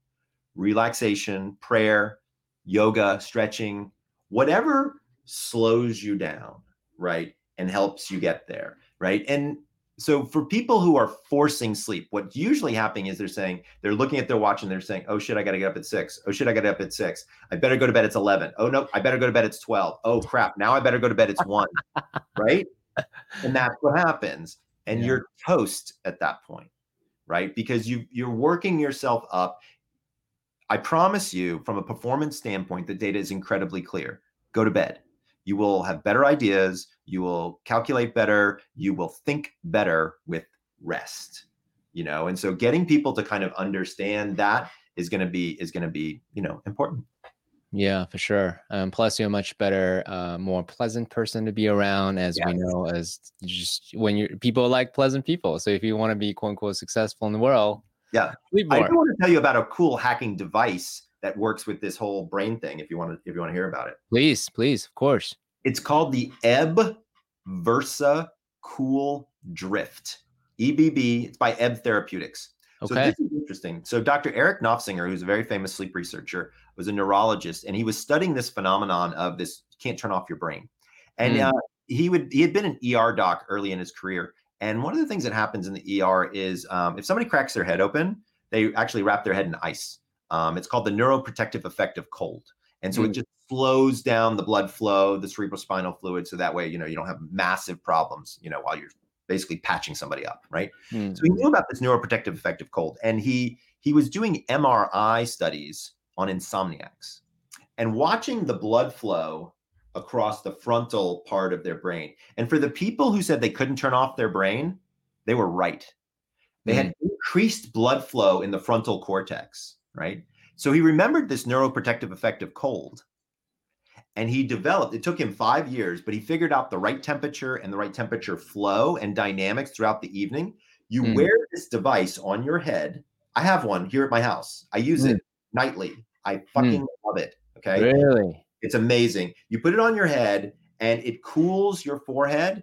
relaxation, prayer, yoga, stretching, whatever slows you down, right? And helps you get there, right? And so for people who are forcing sleep, what's usually happening is they're saying they're looking at their watch and they're saying, "Oh shit, I got to get up at six. Oh shit, I got to get up at six. I better go to bed. It's eleven. Oh no, I better go to bed. It's twelve. Oh crap, now I better go to bed. It's one." right? And that's what happens, and yeah. you're toast at that point, right? Because you you're working yourself up. I promise you, from a performance standpoint, the data is incredibly clear. Go to bed you will have better ideas, you will calculate better, you will think better with rest. You know, and so getting people to kind of understand that is going to be is going to be, you know, important. Yeah, for sure. Um, plus, you're a much better, uh, more pleasant person to be around, as yes. we know, as just when you people like pleasant people. So if you want to be quote unquote successful in the world, yeah, I do want to tell you about a cool hacking device that works with this whole brain thing. If you want to, if you want to hear about it, please, please, of course. It's called the Ebb Versa Cool Drift. EBB. It's by Ebb Therapeutics. Okay. So this is interesting. So Dr. Eric Nofzinger, who's a very famous sleep researcher, was a neurologist, and he was studying this phenomenon of this can't turn off your brain. And mm. uh, he would he had been an ER doc early in his career, and one of the things that happens in the ER is um, if somebody cracks their head open, they actually wrap their head in ice. Um, it's called the neuroprotective effect of cold, and so mm. it just slows down the blood flow, the cerebrospinal fluid, so that way you know you don't have massive problems, you know, while you're basically patching somebody up, right? Mm. So he knew about this neuroprotective effect of cold, and he he was doing MRI studies on insomniacs and watching the blood flow across the frontal part of their brain. And for the people who said they couldn't turn off their brain, they were right. They mm. had increased blood flow in the frontal cortex, right? So he remembered this neuroprotective effect of cold and he developed it took him five years but he figured out the right temperature and the right temperature flow and dynamics throughout the evening. You mm. wear this device on your head. I have one here at my house. I use mm. it nightly. I fucking mm. love it okay? Really? It's amazing. You put it on your head and it cools your forehead.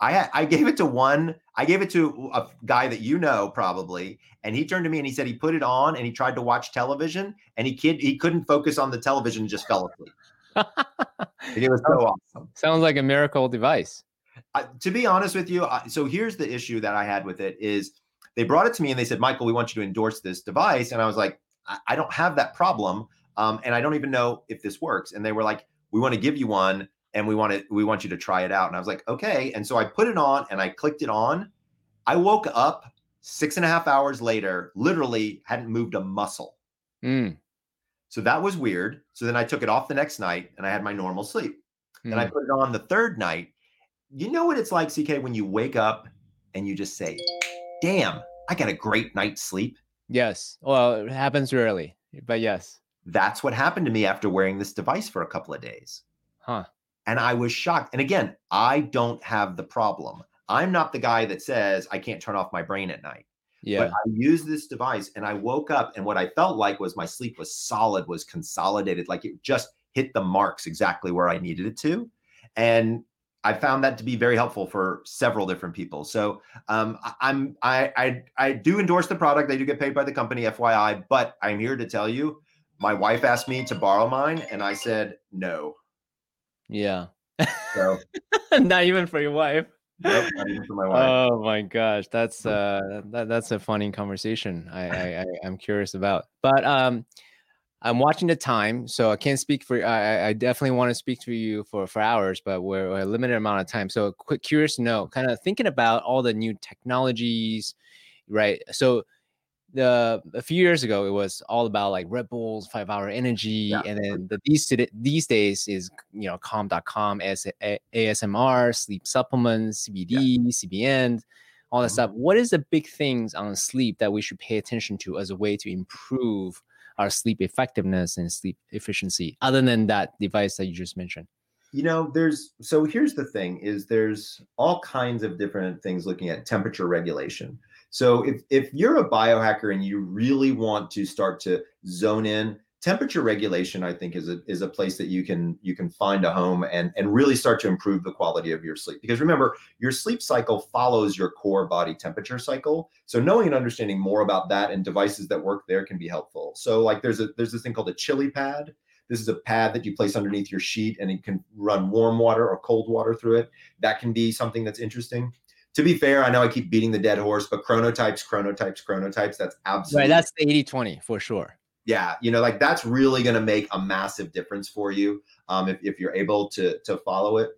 I, I gave it to one i gave it to a guy that you know probably and he turned to me and he said he put it on and he tried to watch television and he kid he couldn't focus on the television and just fell asleep it was so awesome. Sounds like a miracle device. Uh, to be honest with you, uh, so here's the issue that I had with it is they brought it to me and they said, Michael, we want you to endorse this device. And I was like, I, I don't have that problem. Um, and I don't even know if this works. And they were like, we want to give you one and we want to, we want you to try it out. And I was like, okay. And so I put it on and I clicked it on. I woke up six and a half hours later, literally hadn't moved a muscle. Mm. So that was weird. So then I took it off the next night and I had my normal sleep. Mm. Then I hmm. put it on the third night. You know what it's like, CK, when you wake up and you just say, damn, I got a great night's sleep. Yes. Well, it happens rarely, but yes. That's what happened to me after wearing this device for a couple of days. Huh. And I was shocked. And again, I don't have the problem. I'm not the guy that says I can't turn off my brain at night. Yeah. But I used this device and I woke up and what I felt like was my sleep was solid, was consolidated, like it just hit the marks exactly where I needed it to. And I found that to be very helpful for several different people. So um, I'm I, I I do endorse the product. They do get paid by the company, FYI. But I'm here to tell you, my wife asked me to borrow mine, and I said no. Yeah. So not even for your wife. Nope, my oh my gosh, that's uh that, that's a funny conversation. I, I, I am curious about, but um, I'm watching the time, so I can't speak for. I I definitely want to speak to you for for hours, but we're, we're a limited amount of time. So, quick, curious to know, kind of thinking about all the new technologies, right? So the a few years ago it was all about like Red Bulls, five hour energy, yeah. and then the, these these days is you know calm.com, AS, ASMR, sleep supplements, CBD, yeah. CBN, all that mm-hmm. stuff. What is the big things on sleep that we should pay attention to as a way to improve our sleep effectiveness and sleep efficiency, other than that device that you just mentioned? you know there's so here's the thing is there's all kinds of different things looking at temperature regulation so if if you're a biohacker and you really want to start to zone in, temperature regulation I think is a is a place that you can you can find a home and and really start to improve the quality of your sleep. Because remember, your sleep cycle follows your core body temperature cycle. So knowing and understanding more about that and devices that work there can be helpful. So like there's a there's this thing called a ChiliPad. This is a pad that you place underneath your sheet and it can run warm water or cold water through it. That can be something that's interesting to be fair, I know I keep beating the dead horse, but chronotypes, chronotypes, chronotypes, that's absolutely right. That's the 80 20 for sure. Yeah. You know, like that's really going to make a massive difference for you um, if, if you're able to, to follow it.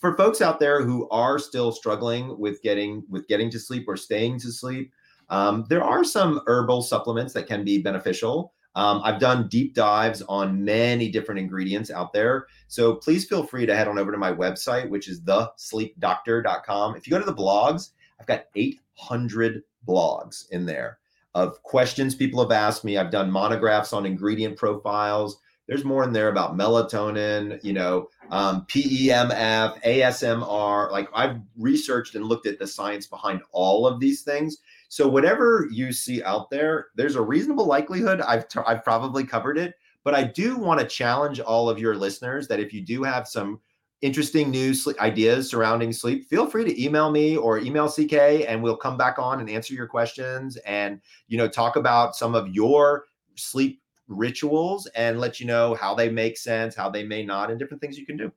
For folks out there who are still struggling with getting with getting to sleep or staying to sleep, um, there are some herbal supplements that can be beneficial. Um, I've done deep dives on many different ingredients out there. So please feel free to head on over to my website, which is thesleepdoctor.com. If you go to the blogs, I've got 800 blogs in there of questions people have asked me. I've done monographs on ingredient profiles, there's more in there about melatonin, you know, um, PEMF, ASMR. Like I've researched and looked at the science behind all of these things. So whatever you see out there, there's a reasonable likelihood I've t- I've probably covered it. But I do want to challenge all of your listeners that if you do have some interesting new news ideas surrounding sleep, feel free to email me or email CK and we'll come back on and answer your questions and you know talk about some of your sleep rituals and let you know how they make sense, how they may not, and different things you can do.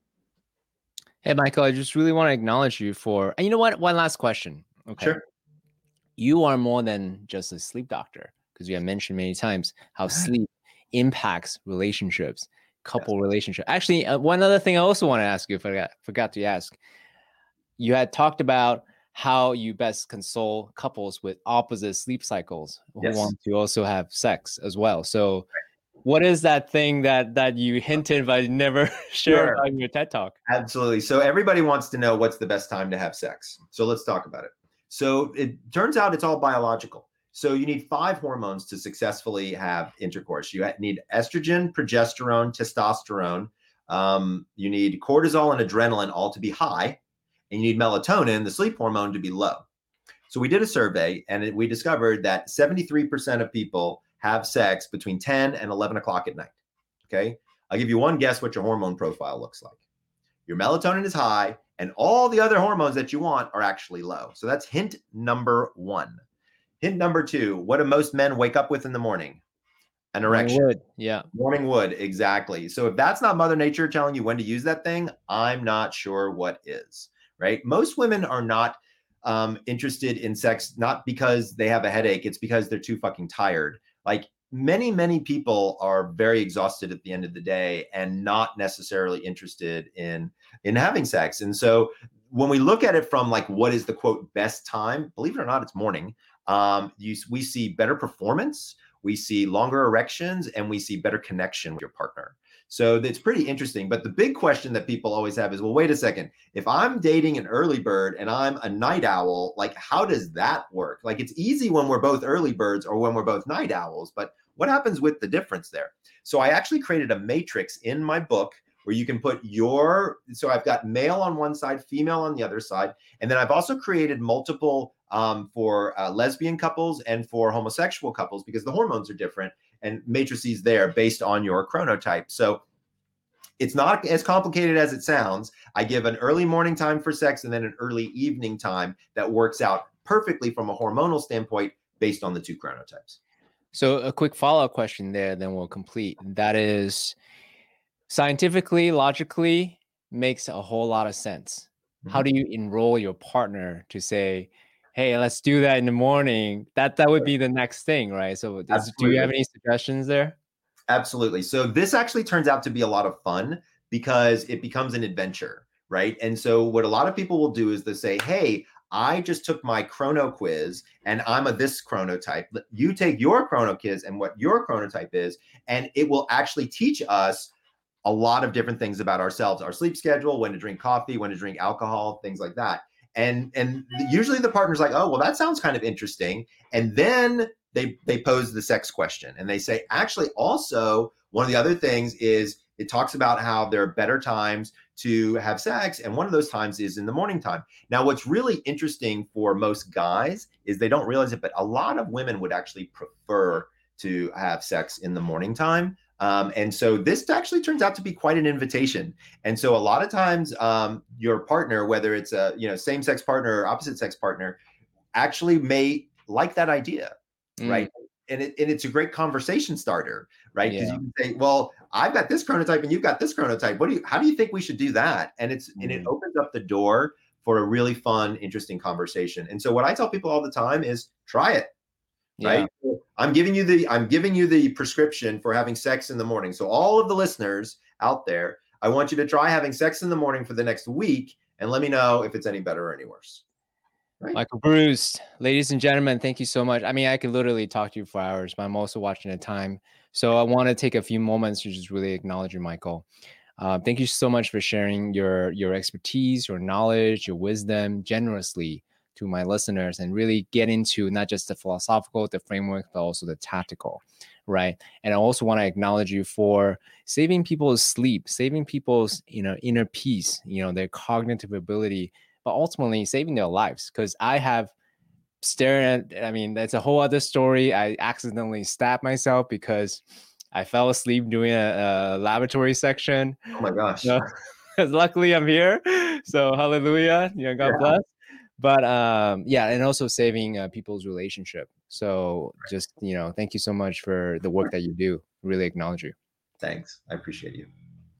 Hey, Michael, I just really want to acknowledge you for, and you know what? One last question. Okay. Sure. You are more than just a sleep doctor because you have mentioned many times how sleep impacts relationships, couple yes. relationship. Actually, uh, one other thing I also want to ask you, if I forgot, forgot to ask, you had talked about how you best console couples with opposite sleep cycles who yes. want to also have sex as well. So, what is that thing that that you hinted but never shared sure. on your TED talk? Absolutely. So everybody wants to know what's the best time to have sex. So let's talk about it. So it turns out it's all biological. So you need five hormones to successfully have intercourse. You need estrogen, progesterone, testosterone. Um, you need cortisol and adrenaline all to be high and you need melatonin, the sleep hormone, to be low. So we did a survey and it, we discovered that 73% of people have sex between 10 and 11 o'clock at night. Okay. I'll give you one guess what your hormone profile looks like. Your melatonin is high, and all the other hormones that you want are actually low. So that's hint number one. Hint number two what do most men wake up with in the morning? An erection. Morning wood. Yeah. Morning wood. Exactly. So if that's not Mother Nature telling you when to use that thing, I'm not sure what is right? Most women are not um, interested in sex not because they have a headache, it's because they're too fucking tired. Like many, many people are very exhausted at the end of the day and not necessarily interested in in having sex. And so when we look at it from like what is the quote best time, believe it or not, it's morning. Um, you, we see better performance, we see longer erections, and we see better connection with your partner. So it's pretty interesting. But the big question that people always have is, well, wait a second. If I'm dating an early bird and I'm a night owl, like how does that work? Like it's easy when we're both early birds or when we're both night owls, but what happens with the difference there? So I actually created a matrix in my book where you can put your so I've got male on one side, female on the other side, and then I've also created multiple um, for uh, lesbian couples and for homosexual couples because the hormones are different and matrices there based on your chronotype. So it's not as complicated as it sounds. I give an early morning time for sex and then an early evening time that works out perfectly from a hormonal standpoint based on the two chronotypes. So, a quick follow up question there, then we'll complete. That is scientifically, logically, makes a whole lot of sense. Mm-hmm. How do you enroll your partner to say, hey, let's do that in the morning. That that would be the next thing, right? So is, do you have any suggestions there? Absolutely. So this actually turns out to be a lot of fun because it becomes an adventure, right? And so what a lot of people will do is they say, hey, I just took my chrono quiz and I'm a this chronotype. You take your chrono quiz and what your chronotype is, and it will actually teach us a lot of different things about ourselves, our sleep schedule, when to drink coffee, when to drink alcohol, things like that. And and usually the partner's like oh well that sounds kind of interesting. And then they they pose the sex question and they say actually also one of the other things is it talks about how there are better times to have sex and one of those times is in the morning time. Now what's really interesting for most guys is they don't realize it but a lot of women would actually prefer to have sex in the morning time um, and so this actually turns out to be quite an invitation. And so a lot of times, um, your partner, whether it's a you know same sex partner or opposite sex partner, actually may like that idea, mm. right? And it, and it's a great conversation starter, right? Because yeah. you can say, "Well, I've got this chronotype and you've got this chronotype. What do you? How do you think we should do that?" And it's mm. and it mm. opens up the door for a really fun, interesting conversation. And so what I tell people all the time is, try it right? Yeah. i'm giving you the i'm giving you the prescription for having sex in the morning. So all of the listeners out there i want you to try having sex in the morning for the next week and let me know if it's any better or any worse. Right? michael breus ladies and gentlemen thank you so much. I mean i could literally talk to you for hours but i'm also watching the time. So i want to take a few moments to just really acknowledge you michael. Uh, thank you so much for sharing your your expertise your knowledge your wisdom generously to my listeners and really get into not just the philosophical, the framework, but also the tactical. right? And I also want to acknowledge you for saving people's sleep, saving people's you know inner peace, you know their cognitive ability, but ultimately saving their lives. Because I have staring at, I mean, that's a whole other story. I accidentally stabbed myself because I fell asleep doing a, a laboratory section. Oh my gosh. So, luckily I'm here. So hallelujah. You know, God yeah. bless but um yeah and also saving uh, people's relationship. So just you know thank you so much for the work that you do. Really acknowledge you. Thanks. I appreciate you